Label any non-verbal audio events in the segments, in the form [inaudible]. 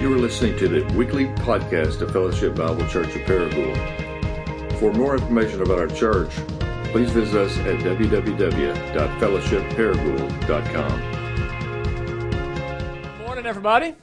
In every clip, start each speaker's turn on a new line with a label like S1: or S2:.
S1: You are listening to the weekly podcast of Fellowship Bible Church of Paragould. For more information about our church, please visit us at www.fellowshipparagould.com.
S2: Good Morning, everybody.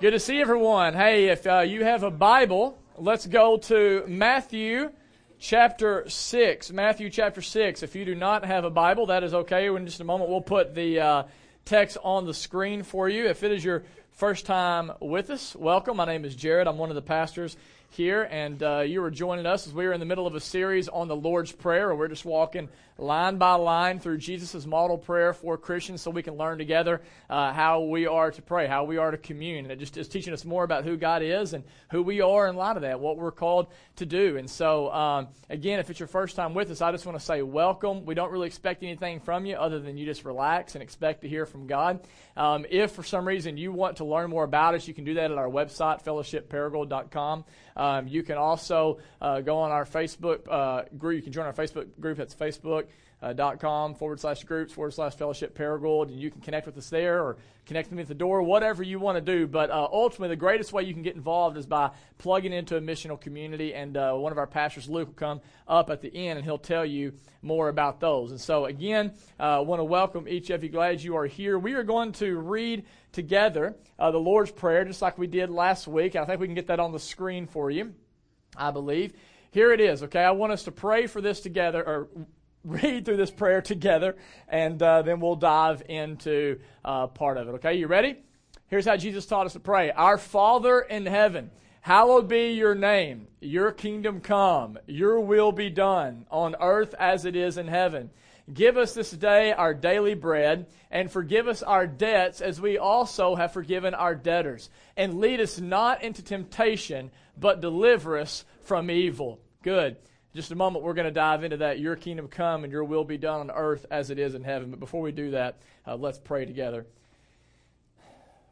S2: Good to see everyone. Hey, if uh, you have a Bible, let's go to Matthew chapter 6. Matthew chapter 6. If you do not have a Bible, that is okay. In just a moment, we'll put the uh, text on the screen for you. If it is your first time with us, welcome. My name is Jared. I'm one of the pastors here, and uh, you are joining us as we are in the middle of a series on the Lord's Prayer. We're just walking line by line through Jesus' model prayer for Christians so we can learn together uh, how we are to pray, how we are to commune. And it just is teaching us more about who God is and who we are in light of that, what we're called to do. And so, um, again, if it's your first time with us, I just want to say welcome. We don't really expect anything from you other than you just relax and expect to hear from God. Um, if for some reason you want to learn more about us, you can do that at our website, fellowshipparagould.com. Um, you can also uh, go on our Facebook uh, group. You can join our Facebook group. That's facebook.com uh, forward slash groups forward slash fellowship Paragould. And you can connect with us there or connect with me at the door, whatever you want to do. But uh, ultimately, the greatest way you can get involved is by plugging into a missional community. And uh, one of our pastors, Luke, will come up at the end and he'll tell you more about those. And so, again, I want to welcome each of you. Glad you are here. We are going to read together uh, the Lord's Prayer, just like we did last week. I think we can get that on the screen for you, I believe. Here it is, okay? I want us to pray for this together, or read through this prayer together, and uh, then we'll dive into uh, part of it, okay? You ready? Here's how Jesus taught us to pray Our Father in heaven, hallowed be your name. Your kingdom come. Your will be done on earth as it is in heaven. Give us this day our daily bread, and forgive us our debts as we also have forgiven our debtors. And lead us not into temptation, but deliver us from evil. Good. Just a moment, we're going to dive into that. Your kingdom come and your will be done on earth as it is in heaven. But before we do that, uh, let's pray together.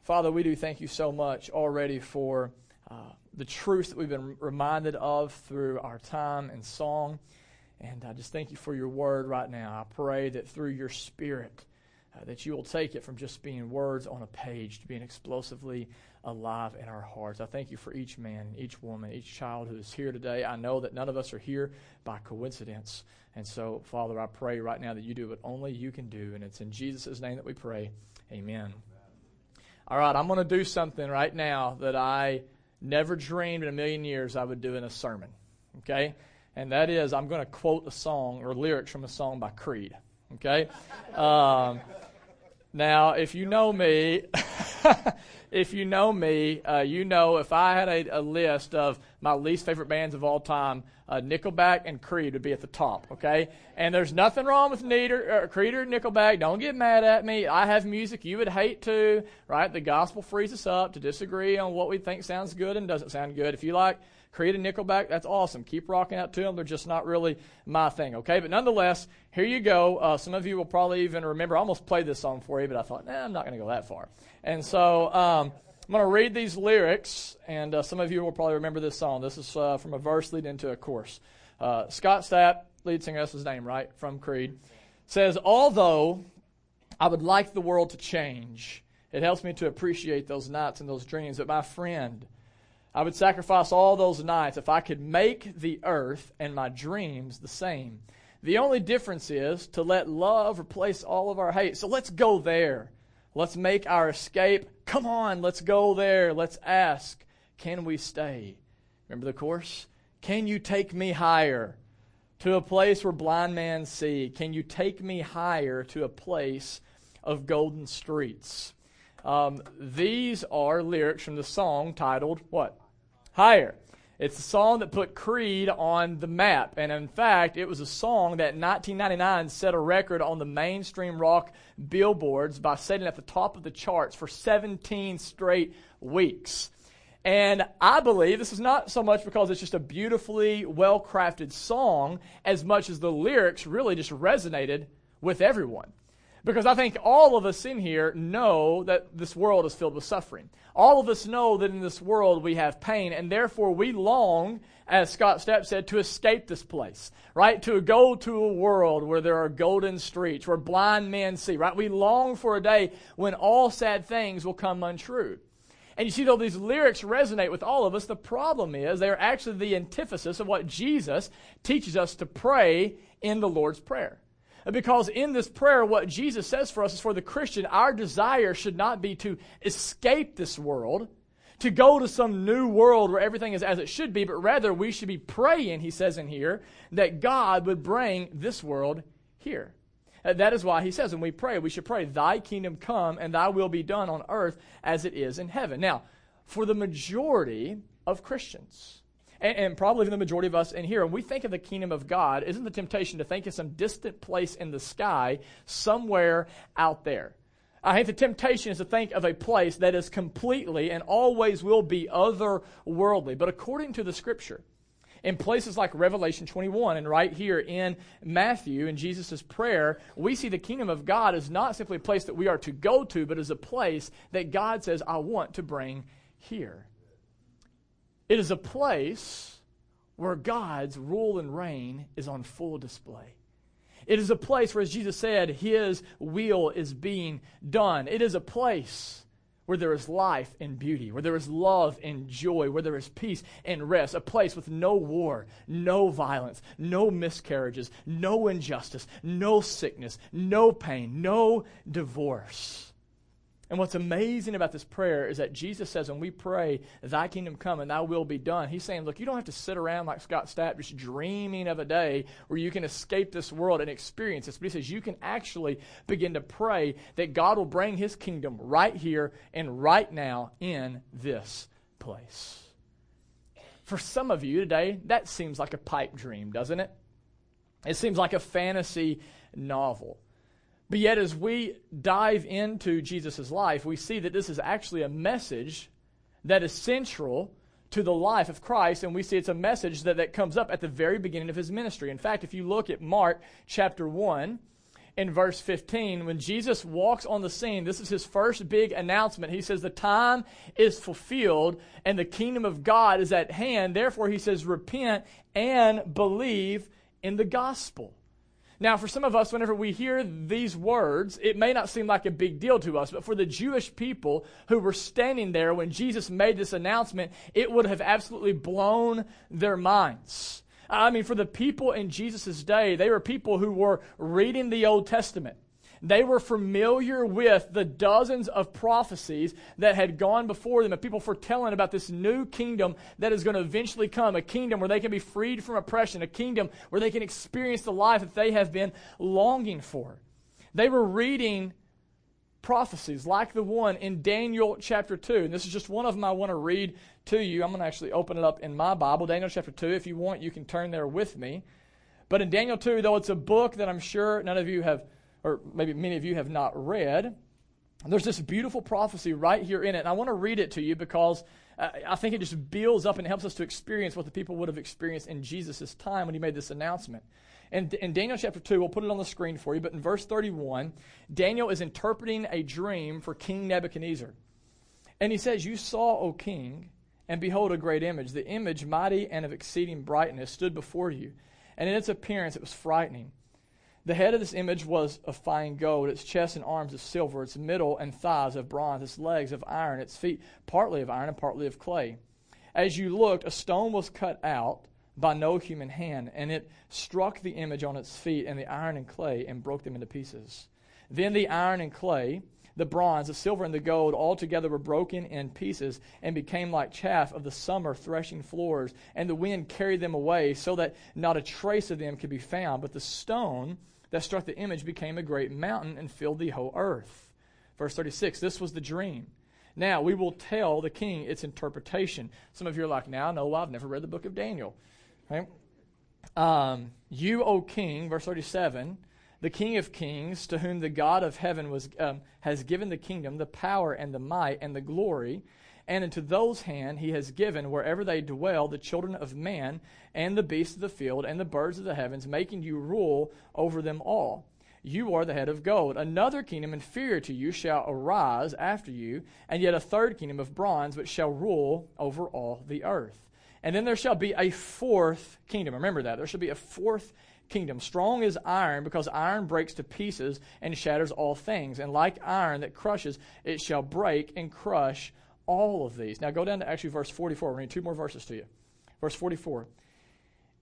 S2: Father, we do thank you so much already for uh, the truth that we've been reminded of through our time and song. And I just thank you for your word right now. I pray that through your spirit, uh, that you will take it from just being words on a page to being explosively alive in our hearts. I thank you for each man, each woman, each child who is here today. I know that none of us are here by coincidence. And so, Father, I pray right now that you do what only you can do. And it's in Jesus' name that we pray. Amen. All right, I'm going to do something right now that I never dreamed in a million years I would do in a sermon. Okay? And that is I'm going to quote a song or lyrics from a song by Creed. Okay? Um, now, if you know me, [laughs] if you know me, uh, you know if I had a, a, list of my least favorite bands of all time, uh, Nickelback and Creed would be at the top, okay? And there's nothing wrong with Neater, uh, Creed or Nickelback. Don't get mad at me. I have music you would hate to, right? The gospel frees us up to disagree on what we think sounds good and doesn't sound good. If you like Creed and Nickelback, that's awesome. Keep rocking out to them. They're just not really my thing, okay? But nonetheless, here you go. Uh, some of you will probably even remember. I almost played this song for you, but I thought, nah, I'm not going to go that far. And so um, I'm going to read these lyrics, and uh, some of you will probably remember this song. This is uh, from a verse leading into a chorus. Uh, Scott Stapp, lead singer, that's his name, right? From Creed, says, Although I would like the world to change, it helps me to appreciate those nights and those dreams. But my friend, I would sacrifice all those nights if I could make the earth and my dreams the same. The only difference is to let love replace all of our hate. So let's go there. Let's make our escape. Come on, let's go there. Let's ask, can we stay? Remember the course? Can you take me higher to a place where blind men see? Can you take me higher to a place of golden streets? Um, these are lyrics from the song titled what? Higher. It's a song that put Creed on the map. And in fact, it was a song that in 1999 set a record on the mainstream rock billboards by sitting at the top of the charts for 17 straight weeks. And I believe this is not so much because it's just a beautifully well crafted song as much as the lyrics really just resonated with everyone. Because I think all of us in here know that this world is filled with suffering. All of us know that in this world we have pain, and therefore we long, as Scott Stapp said, to escape this place, right? To go to a world where there are golden streets, where blind men see, right? We long for a day when all sad things will come untrue. And you see, though these lyrics resonate with all of us, the problem is they're actually the antithesis of what Jesus teaches us to pray in the Lord's Prayer. Because in this prayer, what Jesus says for us is for the Christian, our desire should not be to escape this world, to go to some new world where everything is as it should be, but rather we should be praying, he says in here, that God would bring this world here. Uh, that is why he says when we pray, we should pray, Thy kingdom come and thy will be done on earth as it is in heaven. Now, for the majority of Christians, and, and probably the majority of us in here, when we think of the kingdom of God, isn't the temptation to think of some distant place in the sky somewhere out there? I think the temptation is to think of a place that is completely and always will be otherworldly. But according to the scripture, in places like Revelation 21 and right here in Matthew in Jesus' prayer, we see the kingdom of God is not simply a place that we are to go to, but is a place that God says, I want to bring here. It is a place where God's rule and reign is on full display. It is a place where, as Jesus said, His will is being done. It is a place where there is life and beauty, where there is love and joy, where there is peace and rest, a place with no war, no violence, no miscarriages, no injustice, no sickness, no pain, no divorce. And what's amazing about this prayer is that Jesus says when we pray, Thy kingdom come and Thy will be done, He's saying, Look, you don't have to sit around like Scott Stapp just dreaming of a day where you can escape this world and experience this. But He says you can actually begin to pray that God will bring His kingdom right here and right now in this place. For some of you today, that seems like a pipe dream, doesn't it? It seems like a fantasy novel. But yet, as we dive into Jesus' life, we see that this is actually a message that is central to the life of Christ, and we see it's a message that, that comes up at the very beginning of his ministry. In fact, if you look at Mark chapter 1, in verse 15, when Jesus walks on the scene, this is his first big announcement. He says, The time is fulfilled and the kingdom of God is at hand. Therefore, he says, Repent and believe in the gospel. Now, for some of us, whenever we hear these words, it may not seem like a big deal to us, but for the Jewish people who were standing there when Jesus made this announcement, it would have absolutely blown their minds. I mean, for the people in Jesus' day, they were people who were reading the Old Testament. They were familiar with the dozens of prophecies that had gone before them of people foretelling about this new kingdom that is going to eventually come, a kingdom where they can be freed from oppression, a kingdom where they can experience the life that they have been longing for. They were reading prophecies like the one in Daniel chapter 2. And this is just one of them I want to read to you. I'm going to actually open it up in my Bible, Daniel chapter 2. If you want, you can turn there with me. But in Daniel 2, though it's a book that I'm sure none of you have or maybe many of you have not read. There's this beautiful prophecy right here in it. And I want to read it to you because uh, I think it just builds up and helps us to experience what the people would have experienced in Jesus' time when he made this announcement. And in Daniel chapter 2, we'll put it on the screen for you, but in verse 31, Daniel is interpreting a dream for King Nebuchadnezzar. And he says, You saw, O king, and behold a great image. The image, mighty and of exceeding brightness, stood before you. And in its appearance it was frightening. The head of this image was of fine gold, its chest and arms of silver, its middle and thighs of bronze, its legs of iron, its feet partly of iron and partly of clay. As you looked, a stone was cut out by no human hand, and it struck the image on its feet and the iron and clay and broke them into pieces. Then the iron and clay, the bronze, the silver, and the gold all together were broken in pieces and became like chaff of the summer threshing floors, and the wind carried them away so that not a trace of them could be found. But the stone that struck the image became a great mountain and filled the whole earth. Verse 36 This was the dream. Now we will tell the king its interpretation. Some of you are like, now, no, I've never read the book of Daniel. Right? Um, you, O king, verse 37, the king of kings, to whom the God of heaven was, um, has given the kingdom, the power, and the might, and the glory, and into those hand he has given wherever they dwell the children of man and the beasts of the field and the birds of the heavens, making you rule over them all. You are the head of gold. Another kingdom inferior to you shall arise after you, and yet a third kingdom of bronze, which shall rule over all the earth. And then there shall be a fourth kingdom. Remember that. There shall be a fourth kingdom. Strong as iron, because iron breaks to pieces and shatters all things. And like iron that crushes, it shall break and crush all of these. Now go down to actually verse 44. We're reading two more verses to you. Verse 44.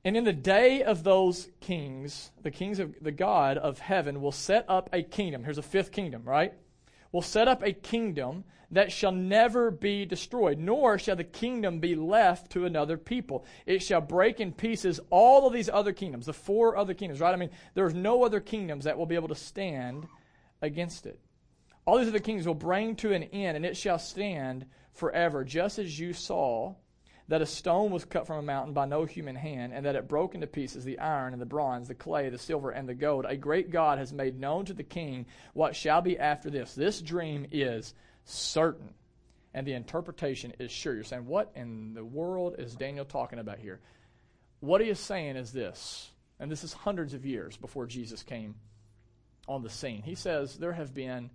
S2: And in the day of those kings, the kings of the God of heaven will set up a kingdom. Here's a fifth kingdom, right? Will set up a kingdom that shall never be destroyed, nor shall the kingdom be left to another people. It shall break in pieces all of these other kingdoms, the four other kingdoms, right? I mean, there's no other kingdoms that will be able to stand against it. All these other kings will bring to an end, and it shall stand forever, just as you saw that a stone was cut from a mountain by no human hand, and that it broke into pieces the iron and the bronze, the clay, the silver, and the gold. A great God has made known to the king what shall be after this. This dream is certain, and the interpretation is sure. You're saying, what in the world is Daniel talking about here? What he is saying is this, and this is hundreds of years before Jesus came on the scene. He says there have been,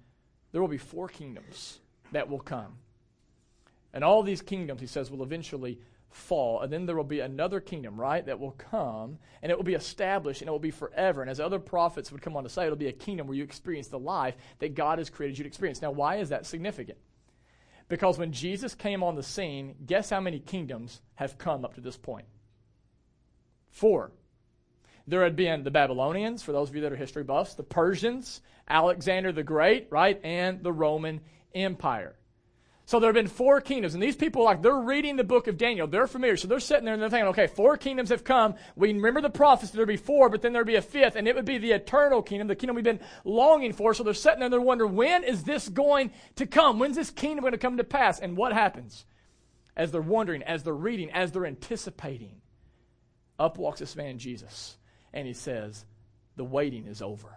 S2: there will be four kingdoms that will come. And all these kingdoms, he says, will eventually fall. And then there will be another kingdom, right, that will come, and it will be established, and it will be forever. And as other prophets would come on to say, it'll be a kingdom where you experience the life that God has created you to experience. Now, why is that significant? Because when Jesus came on the scene, guess how many kingdoms have come up to this point? Four. There had been the Babylonians, for those of you that are history buffs, the Persians, Alexander the Great, right, and the Roman Empire. So there have been four kingdoms, and these people, like, they're reading the book of Daniel. They're familiar. So they're sitting there and they're thinking, okay, four kingdoms have come. We remember the prophecy, there'd be four, but then there'd be a fifth, and it would be the eternal kingdom, the kingdom we've been longing for. So they're sitting there and they're wondering, when is this going to come? When's this kingdom going to come to pass? And what happens? As they're wondering, as they're reading, as they're anticipating, up walks this man, Jesus, and he says, the waiting is over.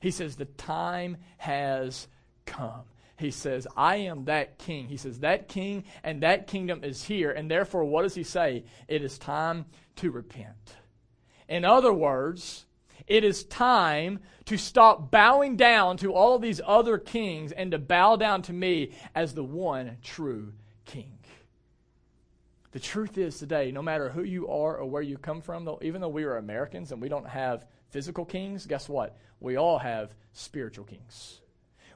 S2: He says, the time has come he says, I am that king. He says, that king and that kingdom is here. And therefore, what does he say? It is time to repent. In other words, it is time to stop bowing down to all these other kings and to bow down to me as the one true king. The truth is today, no matter who you are or where you come from, though, even though we are Americans and we don't have physical kings, guess what? We all have spiritual kings.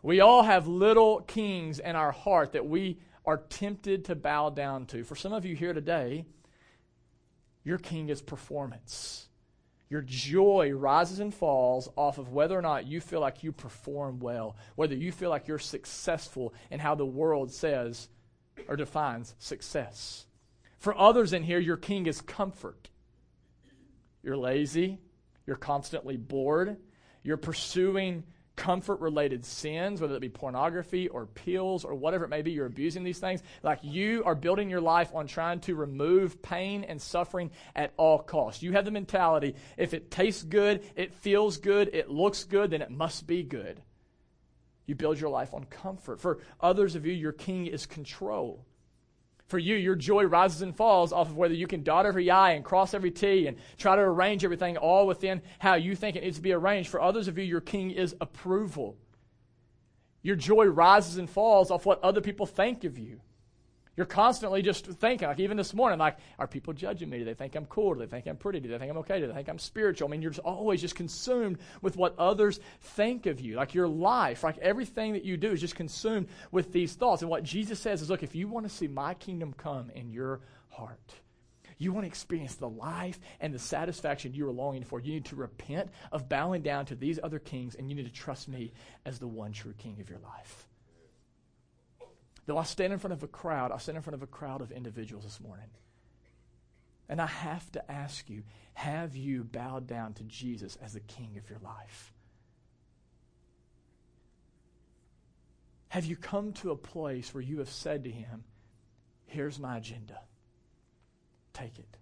S2: We all have little kings in our heart that we are tempted to bow down to. For some of you here today, your king is performance. Your joy rises and falls off of whether or not you feel like you perform well, whether you feel like you're successful in how the world says or defines success. For others in here, your king is comfort. You're lazy, you're constantly bored, you're pursuing comfort related sins, whether it be pornography or pills or whatever it may be, you're abusing these things. Like you are building your life on trying to remove pain and suffering at all costs. You have the mentality if it tastes good, it feels good, it looks good, then it must be good. You build your life on comfort. For others of you, your king is control. For you, your joy rises and falls off of whether you can dot every I and cross every T and try to arrange everything all within how you think it needs to be arranged. For others of you, your king is approval. Your joy rises and falls off what other people think of you. You're constantly just thinking, like even this morning, like, are people judging me? Do they think I'm cool? Do they think I'm pretty? Do they think I'm okay? Do they think I'm spiritual? I mean, you're just always just consumed with what others think of you. Like your life, like everything that you do is just consumed with these thoughts. And what Jesus says is, look, if you want to see my kingdom come in your heart, you want to experience the life and the satisfaction you are longing for, you need to repent of bowing down to these other kings and you need to trust me as the one true king of your life. Though I stand in front of a crowd, I stand in front of a crowd of individuals this morning. And I have to ask you have you bowed down to Jesus as the king of your life? Have you come to a place where you have said to him, Here's my agenda? Take it.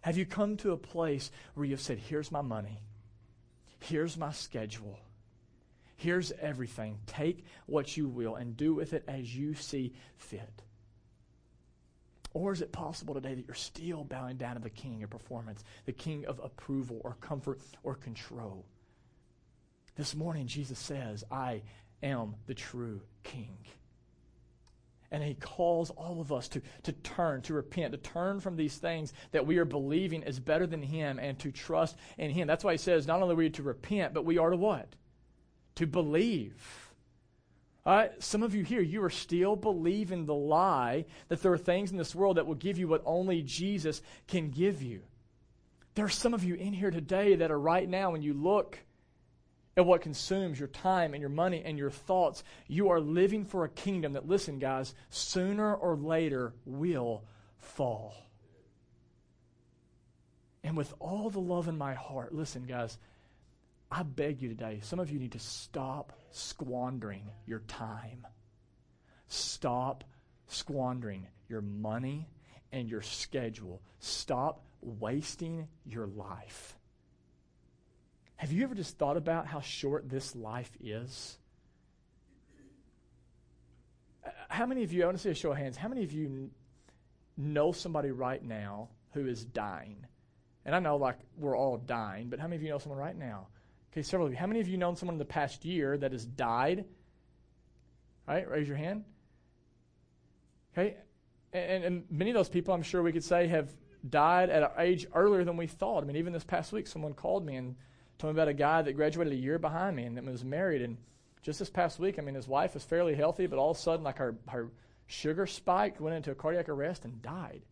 S2: Have you come to a place where you've said, Here's my money, here's my schedule, Here's everything. Take what you will and do with it as you see fit. Or is it possible today that you're still bowing down to the king of performance, the king of approval or comfort or control? This morning, Jesus says, I am the true king. And he calls all of us to, to turn, to repent, to turn from these things that we are believing is better than him and to trust in him. That's why he says not only are we to repent, but we are to what? To believe. Uh, some of you here, you are still believing the lie that there are things in this world that will give you what only Jesus can give you. There are some of you in here today that are right now, when you look at what consumes your time and your money and your thoughts, you are living for a kingdom that, listen, guys, sooner or later will fall. And with all the love in my heart, listen, guys, I beg you today, some of you need to stop squandering your time. Stop squandering your money and your schedule. Stop wasting your life. Have you ever just thought about how short this life is? How many of you, I want to see a show of hands, how many of you know somebody right now who is dying? And I know, like, we're all dying, but how many of you know someone right now Okay, several of you. How many of you known someone in the past year that has died? All right, raise your hand. Okay, and, and many of those people, I'm sure we could say, have died at an age earlier than we thought. I mean, even this past week, someone called me and told me about a guy that graduated a year behind me and that was married. And just this past week, I mean, his wife was fairly healthy, but all of a sudden, like her, her sugar spiked, went into a cardiac arrest, and died.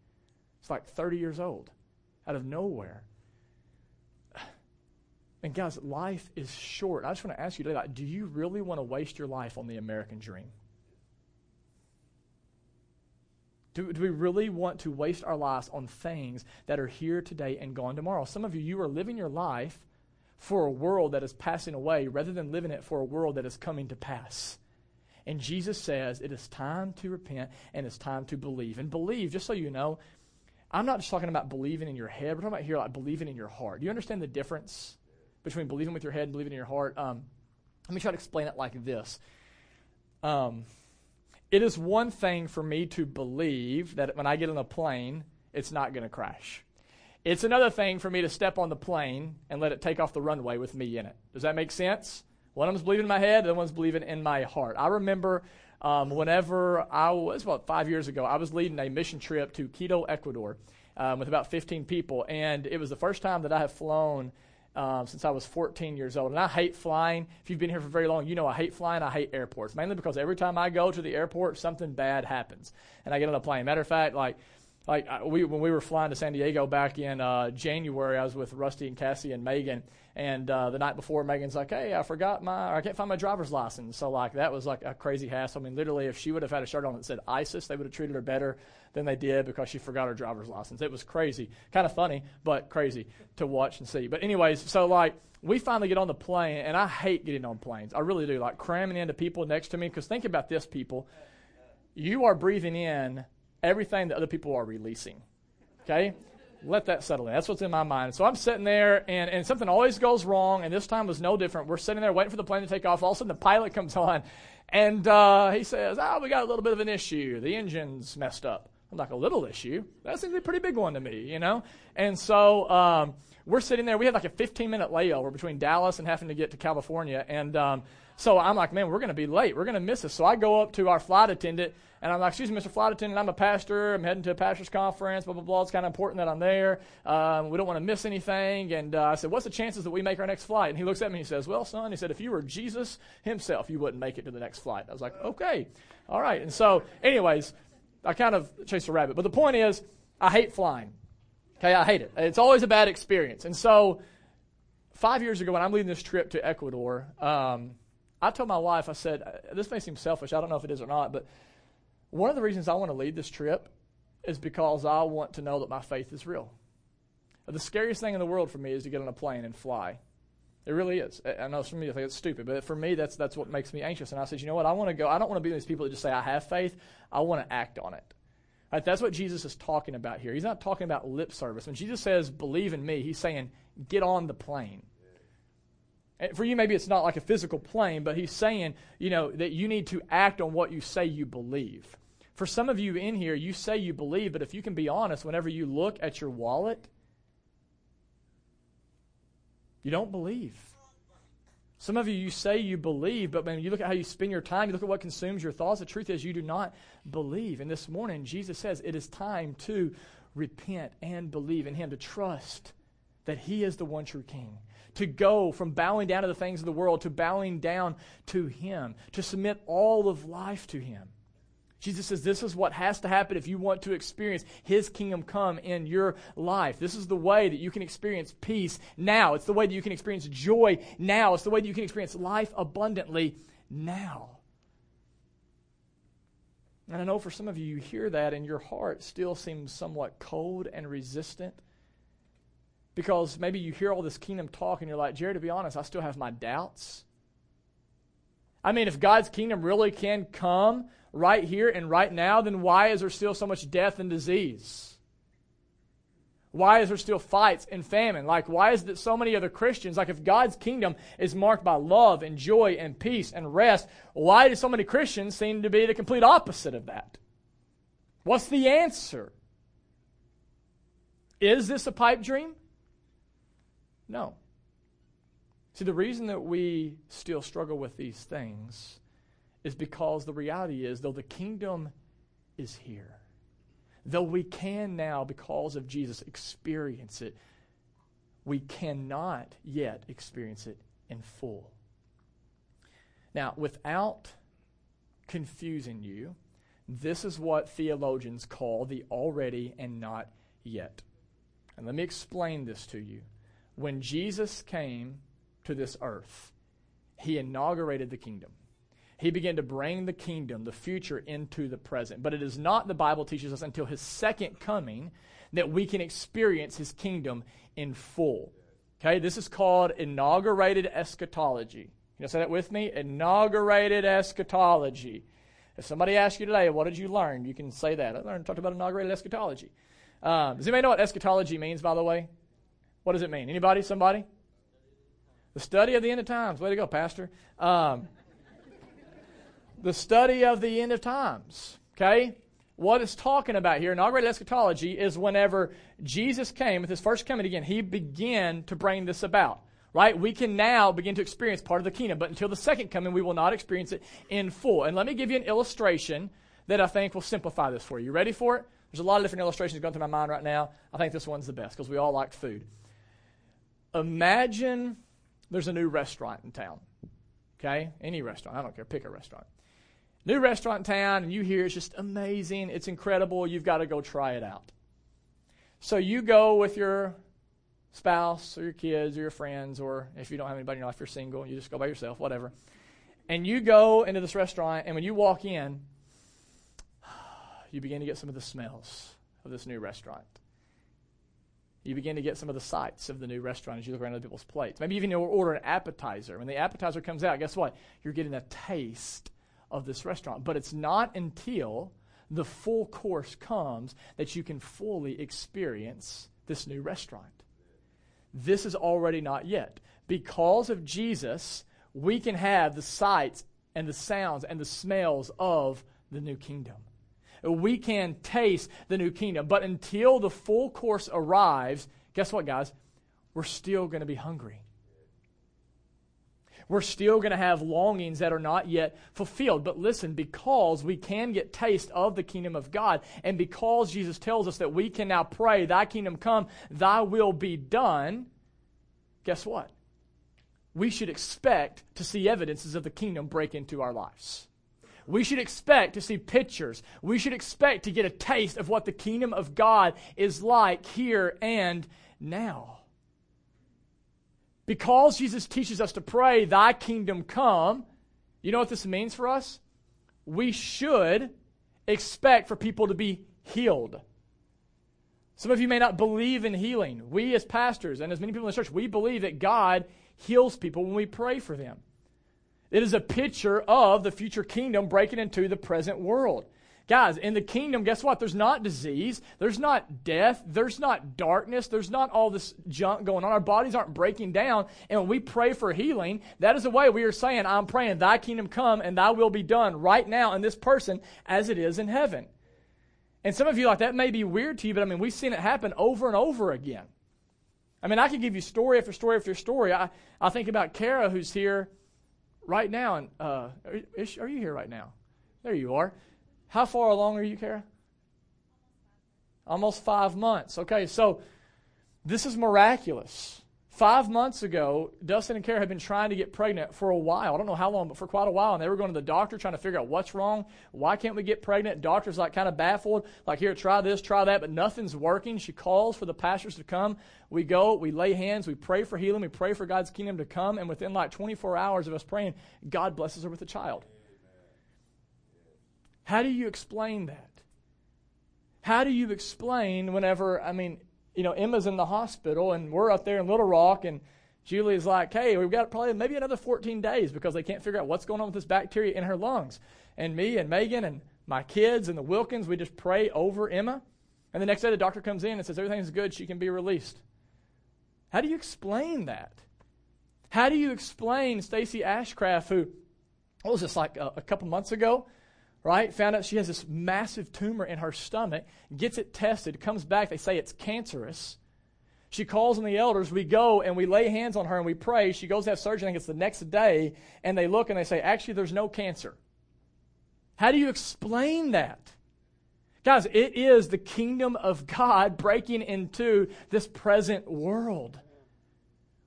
S2: It's like 30 years old out of nowhere. And guys, life is short. I just want to ask you today, like, do you really want to waste your life on the American dream? Do, do we really want to waste our lives on things that are here today and gone tomorrow? Some of you, you are living your life for a world that is passing away rather than living it for a world that is coming to pass. And Jesus says it is time to repent and it's time to believe. And believe, just so you know, I'm not just talking about believing in your head. We're talking about here like believing in your heart. Do you understand the difference? Between believing with your head and believing in your heart. Um, let me try to explain it like this. Um, it is one thing for me to believe that when I get on a plane, it's not going to crash. It's another thing for me to step on the plane and let it take off the runway with me in it. Does that make sense? One of them's believing in my head, the other one's believing in my heart. I remember um, whenever I was, about five years ago, I was leading a mission trip to Quito, Ecuador, um, with about 15 people, and it was the first time that I have flown um, since I was 14 years old. And I hate flying. If you've been here for very long, you know I hate flying. I hate airports, mainly because every time I go to the airport, something bad happens. And I get on a plane. Matter of fact, like, like uh, we, when we were flying to San Diego back in uh, January, I was with Rusty and Cassie and Megan, and uh, the night before, Megan's like, "Hey, I forgot my, I can't find my driver's license." So like that was like a crazy hassle. I mean, literally, if she would have had a shirt on that said ISIS, they would have treated her better than they did because she forgot her driver's license. It was crazy, kind of funny, but crazy to watch and see. But anyways, so like we finally get on the plane, and I hate getting on planes. I really do, like cramming into people next to me. Because think about this, people, you are breathing in everything that other people are releasing. Okay let that settle in. That's what's in my mind. So I'm sitting there, and, and something always goes wrong, and this time was no different. We're sitting there waiting for the plane to take off. All of a sudden, the pilot comes on, and uh, he says, Oh, we got a little bit of an issue. The engine's messed up. I'm like, A little issue? That seems to be a pretty big one to me, you know? And so um, we're sitting there. We had like a 15 minute layover between Dallas and having to get to California. And um, so I'm like, Man, we're going to be late. We're going to miss this. So I go up to our flight attendant and I'm like, excuse me, Mr. Flight Attendant, I'm a pastor. I'm heading to a pastor's conference, blah, blah, blah. It's kind of important that I'm there. Um, we don't want to miss anything. And uh, I said, what's the chances that we make our next flight? And he looks at me and he says, well, son, he said, if you were Jesus himself, you wouldn't make it to the next flight. I was like, okay, all right. And so, anyways, I kind of chased a rabbit. But the point is, I hate flying. Okay, I hate it. It's always a bad experience. And so, five years ago, when I'm leading this trip to Ecuador, um, I told my wife, I said, uh, this may seem selfish. I don't know if it is or not, but one of the reasons I want to lead this trip is because I want to know that my faith is real. The scariest thing in the world for me is to get on a plane and fly. It really is. I know some of you think it's stupid, but for me, that's that's what makes me anxious. And I said, you know what? I want to go. I don't want to be these people that just say I have faith. I want to act on it. Right? That's what Jesus is talking about here. He's not talking about lip service. When Jesus says believe in me, he's saying get on the plane. And for you, maybe it's not like a physical plane, but he's saying, you know, that you need to act on what you say you believe. For some of you in here, you say you believe, but if you can be honest, whenever you look at your wallet, you don't believe. Some of you, you say you believe, but when you look at how you spend your time, you look at what consumes your thoughts, the truth is you do not believe. And this morning, Jesus says it is time to repent and believe in Him, to trust that He is the one true King, to go from bowing down to the things of the world to bowing down to Him, to submit all of life to Him. Jesus says this is what has to happen if you want to experience His kingdom come in your life. This is the way that you can experience peace now. It's the way that you can experience joy now. It's the way that you can experience life abundantly now. And I know for some of you, you hear that and your heart still seems somewhat cold and resistant because maybe you hear all this kingdom talk and you're like, Jerry, to be honest, I still have my doubts. I mean, if God's kingdom really can come right here and right now, then why is there still so much death and disease? Why is there still fights and famine? Like, why is it so many other Christians, like if God's kingdom is marked by love and joy and peace and rest, why do so many Christians seem to be the complete opposite of that? What's the answer? Is this a pipe dream? No. See, the reason that we still struggle with these things is because the reality is, though the kingdom is here, though we can now, because of Jesus, experience it, we cannot yet experience it in full. Now, without confusing you, this is what theologians call the already and not yet. And let me explain this to you. When Jesus came to this earth, he inaugurated the kingdom. He began to bring the kingdom, the future, into the present. But it is not, the Bible teaches us, until his second coming that we can experience his kingdom in full. Okay, this is called inaugurated eschatology. You know, say that with me? Inaugurated eschatology. If somebody asks you today, what did you learn? You can say that. I learned, talked about inaugurated eschatology. Um, does anybody know what eschatology means, by the way? What does it mean? Anybody? Somebody? The study of the end of times. Way to go, Pastor. Um, the study of the end of times. Okay? What it's talking about here, inaugurated eschatology, is whenever Jesus came with his first coming again, he began to bring this about. Right? We can now begin to experience part of the kingdom, but until the second coming, we will not experience it in full. And let me give you an illustration that I think will simplify this for you. You ready for it? There's a lot of different illustrations going through my mind right now. I think this one's the best because we all like food. Imagine there's a new restaurant in town. Okay? Any restaurant. I don't care. Pick a restaurant new restaurant in town and you hear it's just amazing, it's incredible, you've got to go try it out. So you go with your spouse or your kids or your friends, or if you don't have anybody in your life, you're single, you just go by yourself, whatever. And you go into this restaurant, and when you walk in, you begin to get some of the smells of this new restaurant. You begin to get some of the sights of the new restaurant as you look around other people's plates. Maybe even you order an appetizer. When the appetizer comes out, guess what? You're getting a taste of this restaurant. But it's not until the full course comes that you can fully experience this new restaurant. This is already not yet. Because of Jesus, we can have the sights and the sounds and the smells of the new kingdom. We can taste the new kingdom. But until the full course arrives, guess what, guys? We're still going to be hungry we're still going to have longings that are not yet fulfilled. But listen, because we can get taste of the kingdom of God, and because Jesus tells us that we can now pray, Thy kingdom come, Thy will be done, guess what? We should expect to see evidences of the kingdom break into our lives. We should expect to see pictures. We should expect to get a taste of what the kingdom of God is like here and now. Because Jesus teaches us to pray, Thy kingdom come, you know what this means for us? We should expect for people to be healed. Some of you may not believe in healing. We, as pastors and as many people in the church, we believe that God heals people when we pray for them. It is a picture of the future kingdom breaking into the present world. Guys, in the kingdom, guess what? There's not disease. There's not death. There's not darkness. There's not all this junk going on. Our bodies aren't breaking down. And when we pray for healing, that is the way we are saying, I'm praying, Thy kingdom come and Thy will be done right now in this person as it is in heaven. And some of you, like, that may be weird to you, but I mean, we've seen it happen over and over again. I mean, I could give you story after story after story. I, I think about Kara, who's here right now. And uh, are, are you here right now? There you are. How far along are you, Kara? Almost five months. Okay, so this is miraculous Five months ago, Dustin and Kara had been trying to get pregnant for a while. I don't know how long, but for quite a while. And they were going to the doctor trying to figure out what's wrong. Why can't we get pregnant? Doctor's like kind of baffled, like, here, try this, try that, but nothing's working. She calls for the pastors to come. We go, we lay hands, we pray for healing, we pray for God's kingdom to come. And within like 24 hours of us praying, God blesses her with a child. How do you explain that? How do you explain whenever, I mean, you know, Emma's in the hospital and we're up there in Little Rock and Julie's like, hey, we've got probably maybe another 14 days because they can't figure out what's going on with this bacteria in her lungs. And me and Megan and my kids and the Wilkins, we just pray over Emma. And the next day the doctor comes in and says everything's good, she can be released. How do you explain that? How do you explain Stacy Ashcraft, who, what was this, like a, a couple months ago? Right? Found out she has this massive tumor in her stomach, gets it tested, comes back, they say it's cancerous. She calls on the elders. We go and we lay hands on her and we pray. She goes to have surgery. I think it's the next day. And they look and they say, actually, there's no cancer. How do you explain that? Guys, it is the kingdom of God breaking into this present world.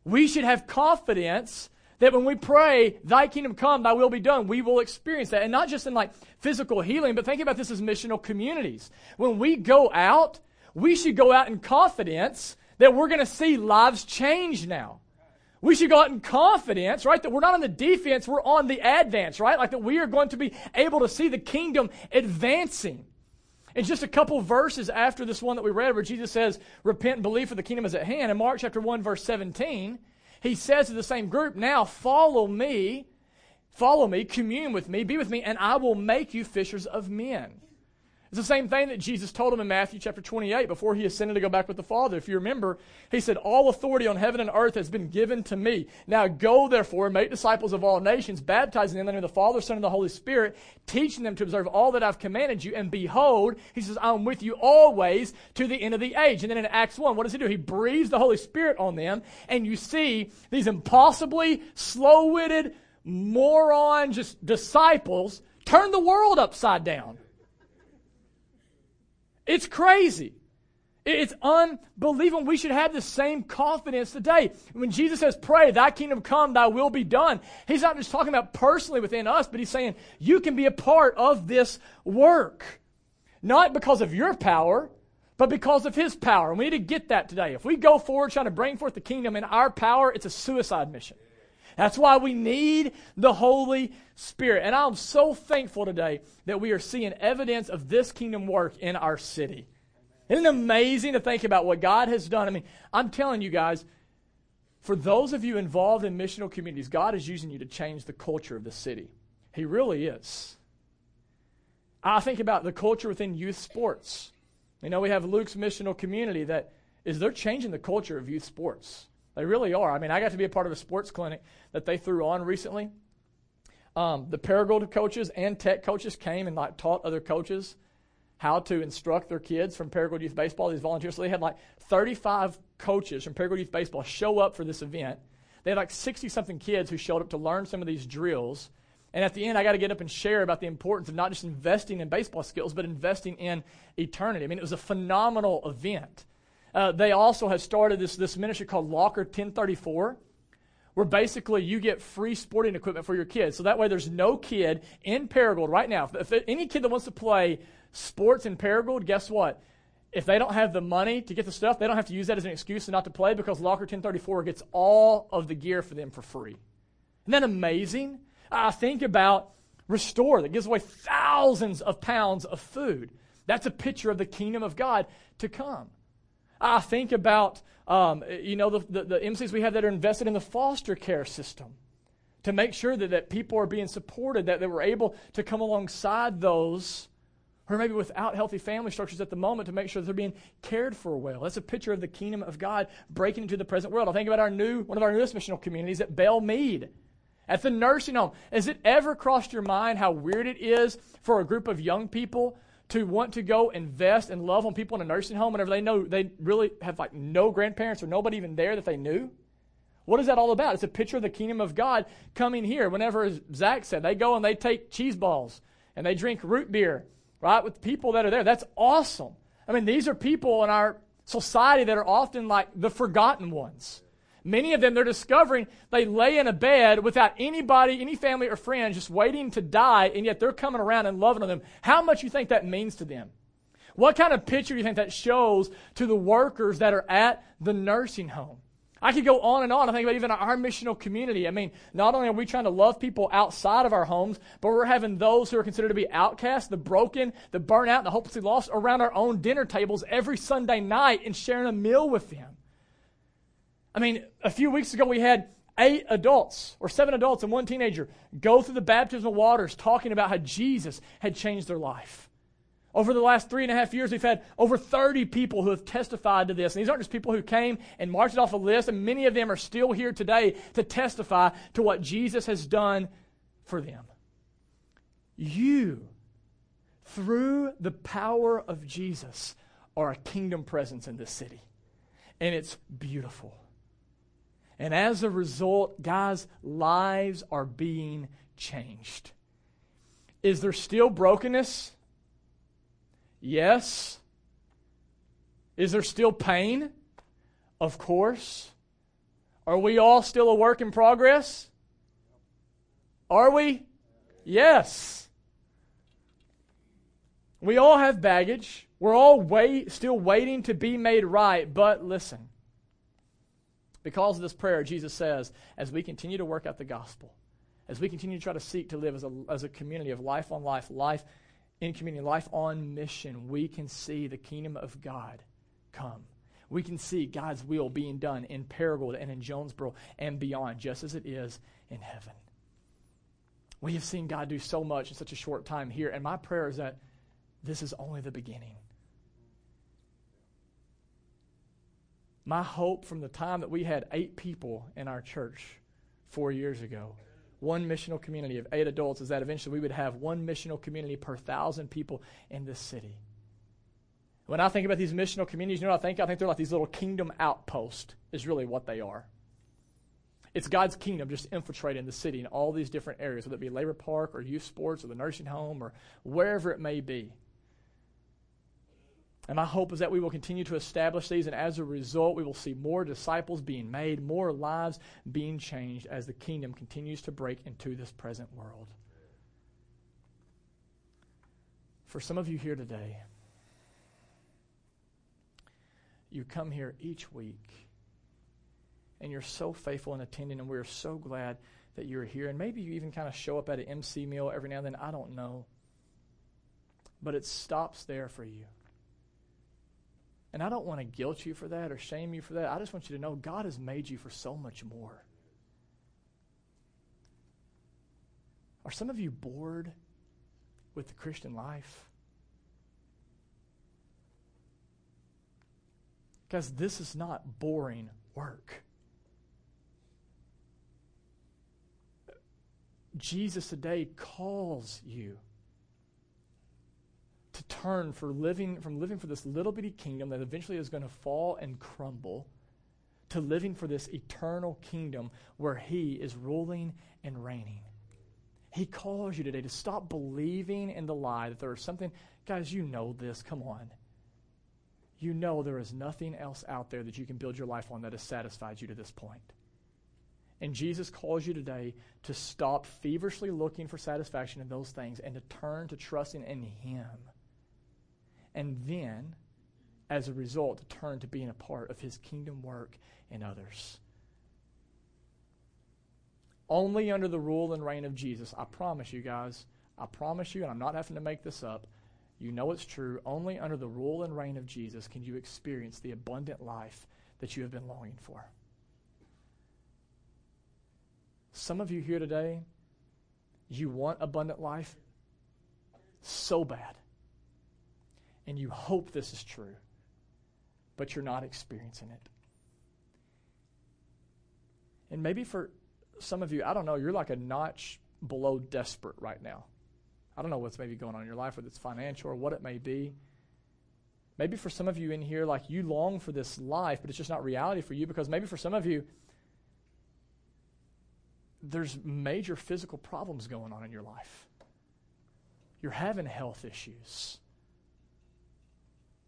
S2: We should have confidence that when we pray, Thy kingdom come, Thy will be done, we will experience that. And not just in like physical healing, but think about this as missional communities. When we go out, we should go out in confidence that we're going to see lives change now. We should go out in confidence, right? That we're not on the defense, we're on the advance, right? Like that we are going to be able to see the kingdom advancing. And just a couple verses after this one that we read, where Jesus says, Repent and believe for the kingdom is at hand, in Mark chapter 1, verse 17, he says to the same group, Now follow me, follow me, commune with me, be with me, and I will make you fishers of men. It's the same thing that Jesus told him in Matthew chapter 28 before he ascended to go back with the Father. If you remember, he said, All authority on heaven and earth has been given to me. Now go, therefore, and make disciples of all nations, baptizing them in the name of the Father, Son, and the Holy Spirit, teaching them to observe all that I've commanded you. And behold, he says, I'm with you always to the end of the age. And then in Acts 1, what does he do? He breathes the Holy Spirit on them, and you see these impossibly slow witted, moron, just disciples turn the world upside down. It's crazy. It's unbelievable. We should have the same confidence today. When Jesus says, Pray, thy kingdom come, thy will be done, he's not just talking about personally within us, but he's saying, You can be a part of this work. Not because of your power, but because of his power. And we need to get that today. If we go forward trying to bring forth the kingdom in our power, it's a suicide mission. That's why we need the Holy Spirit. And I'm so thankful today that we are seeing evidence of this kingdom work in our city. Isn't it amazing to think about what God has done? I mean, I'm telling you guys, for those of you involved in missional communities, God is using you to change the culture of the city. He really is. I think about the culture within youth sports. You know, we have Luke's missional community that is they're changing the culture of youth sports. They really are. I mean, I got to be a part of a sports clinic that they threw on recently. Um, the Paragould coaches and tech coaches came and like taught other coaches how to instruct their kids from Paragould Youth Baseball, these volunteers. So they had like 35 coaches from Paragould Youth Baseball show up for this event. They had like 60 something kids who showed up to learn some of these drills. And at the end, I got to get up and share about the importance of not just investing in baseball skills, but investing in eternity. I mean, it was a phenomenal event. Uh, they also have started this, this ministry called Locker 1034, where basically you get free sporting equipment for your kids. So that way there's no kid in Paragould right now. If, if any kid that wants to play sports in Paragould, guess what? If they don't have the money to get the stuff, they don't have to use that as an excuse not to play because Locker 1034 gets all of the gear for them for free. Isn't that amazing? I think about Restore that gives away thousands of pounds of food. That's a picture of the kingdom of God to come. I think about, um, you know, the, the, the MCs we have that are invested in the foster care system to make sure that, that people are being supported, that, that we're able to come alongside those who are maybe without healthy family structures at the moment to make sure that they're being cared for well. That's a picture of the kingdom of God breaking into the present world. I think about our new, one of our newest missional communities at Belle Mead At the nursing home, has it ever crossed your mind how weird it is for a group of young people to want to go invest and love on people in a nursing home whenever they know they really have like no grandparents or nobody even there that they knew? What is that all about? It's a picture of the kingdom of God coming here. Whenever, as Zach said, they go and they take cheese balls and they drink root beer, right, with people that are there. That's awesome. I mean, these are people in our society that are often like the forgotten ones. Many of them, they're discovering they lay in a bed without anybody, any family or friends, just waiting to die, and yet they're coming around and loving on them. How much you think that means to them? What kind of picture do you think that shows to the workers that are at the nursing home? I could go on and on. I think about even our missional community. I mean, not only are we trying to love people outside of our homes, but we're having those who are considered to be outcasts, the broken, the burnout, the hopelessly lost around our own dinner tables every Sunday night and sharing a meal with them. I mean, a few weeks ago we had eight adults or seven adults and one teenager go through the baptismal waters talking about how Jesus had changed their life. Over the last three and a half years, we've had over 30 people who have testified to this. And these aren't just people who came and marched off a list, and many of them are still here today to testify to what Jesus has done for them. You, through the power of Jesus, are a kingdom presence in this city. And it's beautiful. And as a result, guys, lives are being changed. Is there still brokenness? Yes. Is there still pain? Of course. Are we all still a work in progress? Are we? Yes. We all have baggage. We're all wait, still waiting to be made right. But listen, because of this prayer, Jesus says, as we continue to work out the gospel, as we continue to try to seek to live as a, as a community of life on life, life in community, life on mission, we can see the kingdom of God come. We can see God's will being done in Paragould and in Jonesboro and beyond, just as it is in heaven. We have seen God do so much in such a short time here, and my prayer is that this is only the beginning. My hope from the time that we had eight people in our church four years ago, one missional community of eight adults, is that eventually we would have one missional community per thousand people in this city. When I think about these missional communities, you know what I think? I think they're like these little kingdom outposts, is really what they are. It's God's kingdom just infiltrating the city in all these different areas, whether it be Labor Park or youth sports or the nursing home or wherever it may be. And my hope is that we will continue to establish these, and as a result, we will see more disciples being made, more lives being changed as the kingdom continues to break into this present world. For some of you here today, you come here each week, and you're so faithful in attending, and we're so glad that you're here. And maybe you even kind of show up at an MC meal every now and then. I don't know. But it stops there for you. And I don't want to guilt you for that or shame you for that. I just want you to know God has made you for so much more. Are some of you bored with the Christian life? Because this is not boring work. Jesus today calls you to turn for living from living for this little bitty kingdom that eventually is going to fall and crumble to living for this eternal kingdom where he is ruling and reigning. He calls you today to stop believing in the lie that there is something guys you know this, come on. You know there is nothing else out there that you can build your life on that has satisfied you to this point. And Jesus calls you today to stop feverishly looking for satisfaction in those things and to turn to trusting in Him and then, as a result, turn to being a part of his kingdom work in others. Only under the rule and reign of Jesus, I promise you guys, I promise you, and I'm not having to make this up, you know it's true. Only under the rule and reign of Jesus can you experience the abundant life that you have been longing for. Some of you here today, you want abundant life so bad and you hope this is true, but you're not experiencing it. And maybe for some of you, I don't know, you're like a notch below desperate right now. I don't know what's maybe going on in your life, whether it's financial or what it may be. Maybe for some of you in here, like you long for this life, but it's just not reality for you because maybe for some of you, there's major physical problems going on in your life. You're having health issues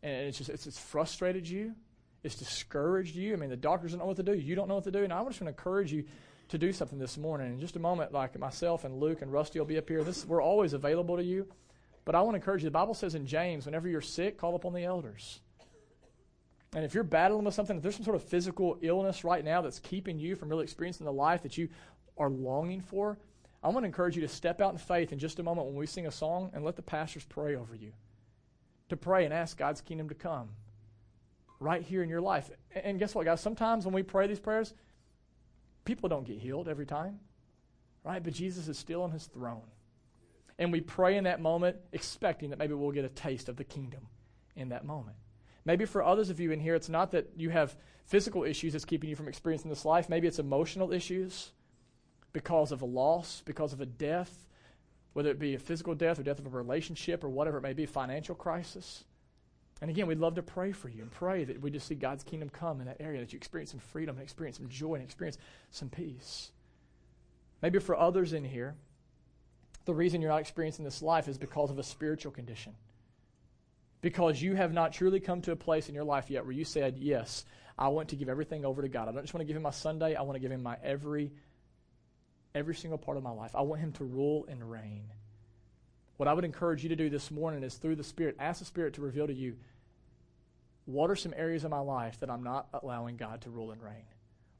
S2: and it's just it's, it's frustrated you it's discouraged you. I mean, the doctors don't know what to do. You don't know what to do. And I just want to encourage you to do something this morning. In just a moment, like myself and Luke and Rusty will be up here. This we're always available to you. But I want to encourage you. The Bible says in James, whenever you're sick, call upon the elders. And if you're battling with something, if there's some sort of physical illness right now that's keeping you from really experiencing the life that you are longing for, I want to encourage you to step out in faith in just a moment when we sing a song and let the pastors pray over you. To pray and ask God's kingdom to come right here in your life. And guess what, guys? Sometimes when we pray these prayers, people don't get healed every time, right? But Jesus is still on his throne. And we pray in that moment, expecting that maybe we'll get a taste of the kingdom in that moment. Maybe for others of you in here, it's not that you have physical issues that's keeping you from experiencing this life. Maybe it's emotional issues because of a loss, because of a death, whether it be a physical death or death of a relationship or whatever it may be, financial crisis. And again, we'd love to pray for you and pray that we just see God's kingdom come in that area, that you experience some freedom and experience some joy and experience some peace. Maybe for others in here, the reason you're not experiencing this life is because of a spiritual condition. Because you have not truly come to a place in your life yet where you said, Yes, I want to give everything over to God. I don't just want to give him my Sunday, I want to give him my every every single part of my life. I want him to rule and reign. What I would encourage you to do this morning is through the Spirit, ask the Spirit to reveal to you what are some areas of my life that I'm not allowing God to rule and reign?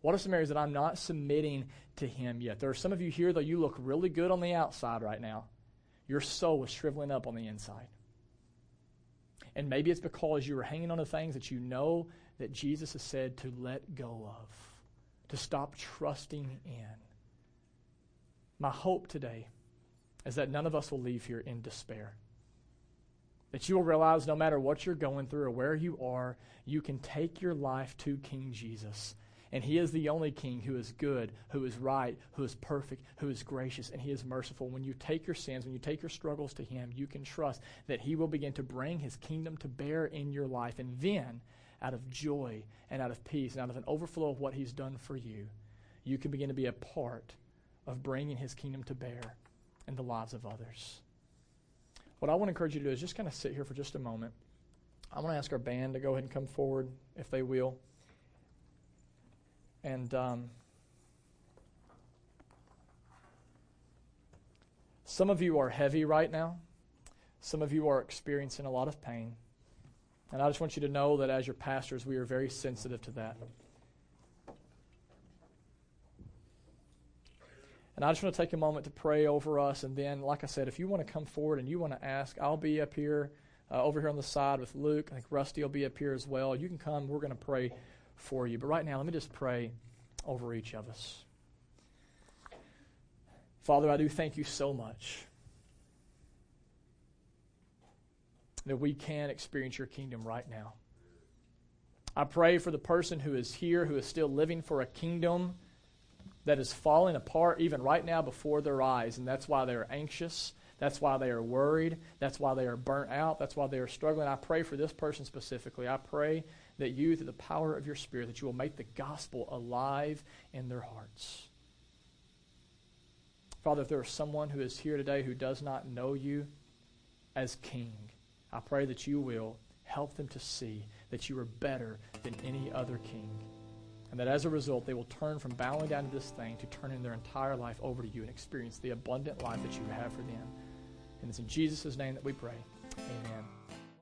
S2: What are some areas that I'm not submitting to Him yet? There are some of you here, though you look really good on the outside right now. Your soul is shriveling up on the inside. And maybe it's because you are hanging on to things that you know that Jesus has said to let go of, to stop trusting in. My hope today is that none of us will leave here in despair. That you will realize no matter what you're going through or where you are, you can take your life to King Jesus. And he is the only king who is good, who is right, who is perfect, who is gracious, and he is merciful. When you take your sins, when you take your struggles to him, you can trust that he will begin to bring his kingdom to bear in your life. And then, out of joy and out of peace and out of an overflow of what he's done for you, you can begin to be a part of bringing his kingdom to bear in the lives of others. What I want to encourage you to do is just kind of sit here for just a moment. I want to ask our band to go ahead and come forward, if they will. And um, some of you are heavy right now. Some of you are experiencing a lot of pain. And I just want you to know that as your pastors, we are very sensitive to that. And I just want to take a moment to pray over us. And then, like I said, if you want to come forward and you want to ask, I'll be up here, uh, over here on the side with Luke. I think Rusty will be up here as well. You can come. We're going to pray for you. But right now, let me just pray over each of us. Father, I do thank you so much that we can experience your kingdom right now. I pray for the person who is here, who is still living for a kingdom that is falling apart even right now before their eyes. And that's why they're anxious. That's why they are worried. That's why they are burnt out. That's why they are struggling. I pray for this person specifically. I pray that you, through the power of your Spirit, that you will make the gospel alive in their hearts. Father, if there is someone who is here today who does not know you as King, I pray that you will help them to see that you are better than any other king. And that as a result, they will turn from bowing down to this thing to turning their entire life over to you and experience the abundant life that you have for them. And it's in Jesus' name that we pray. Amen.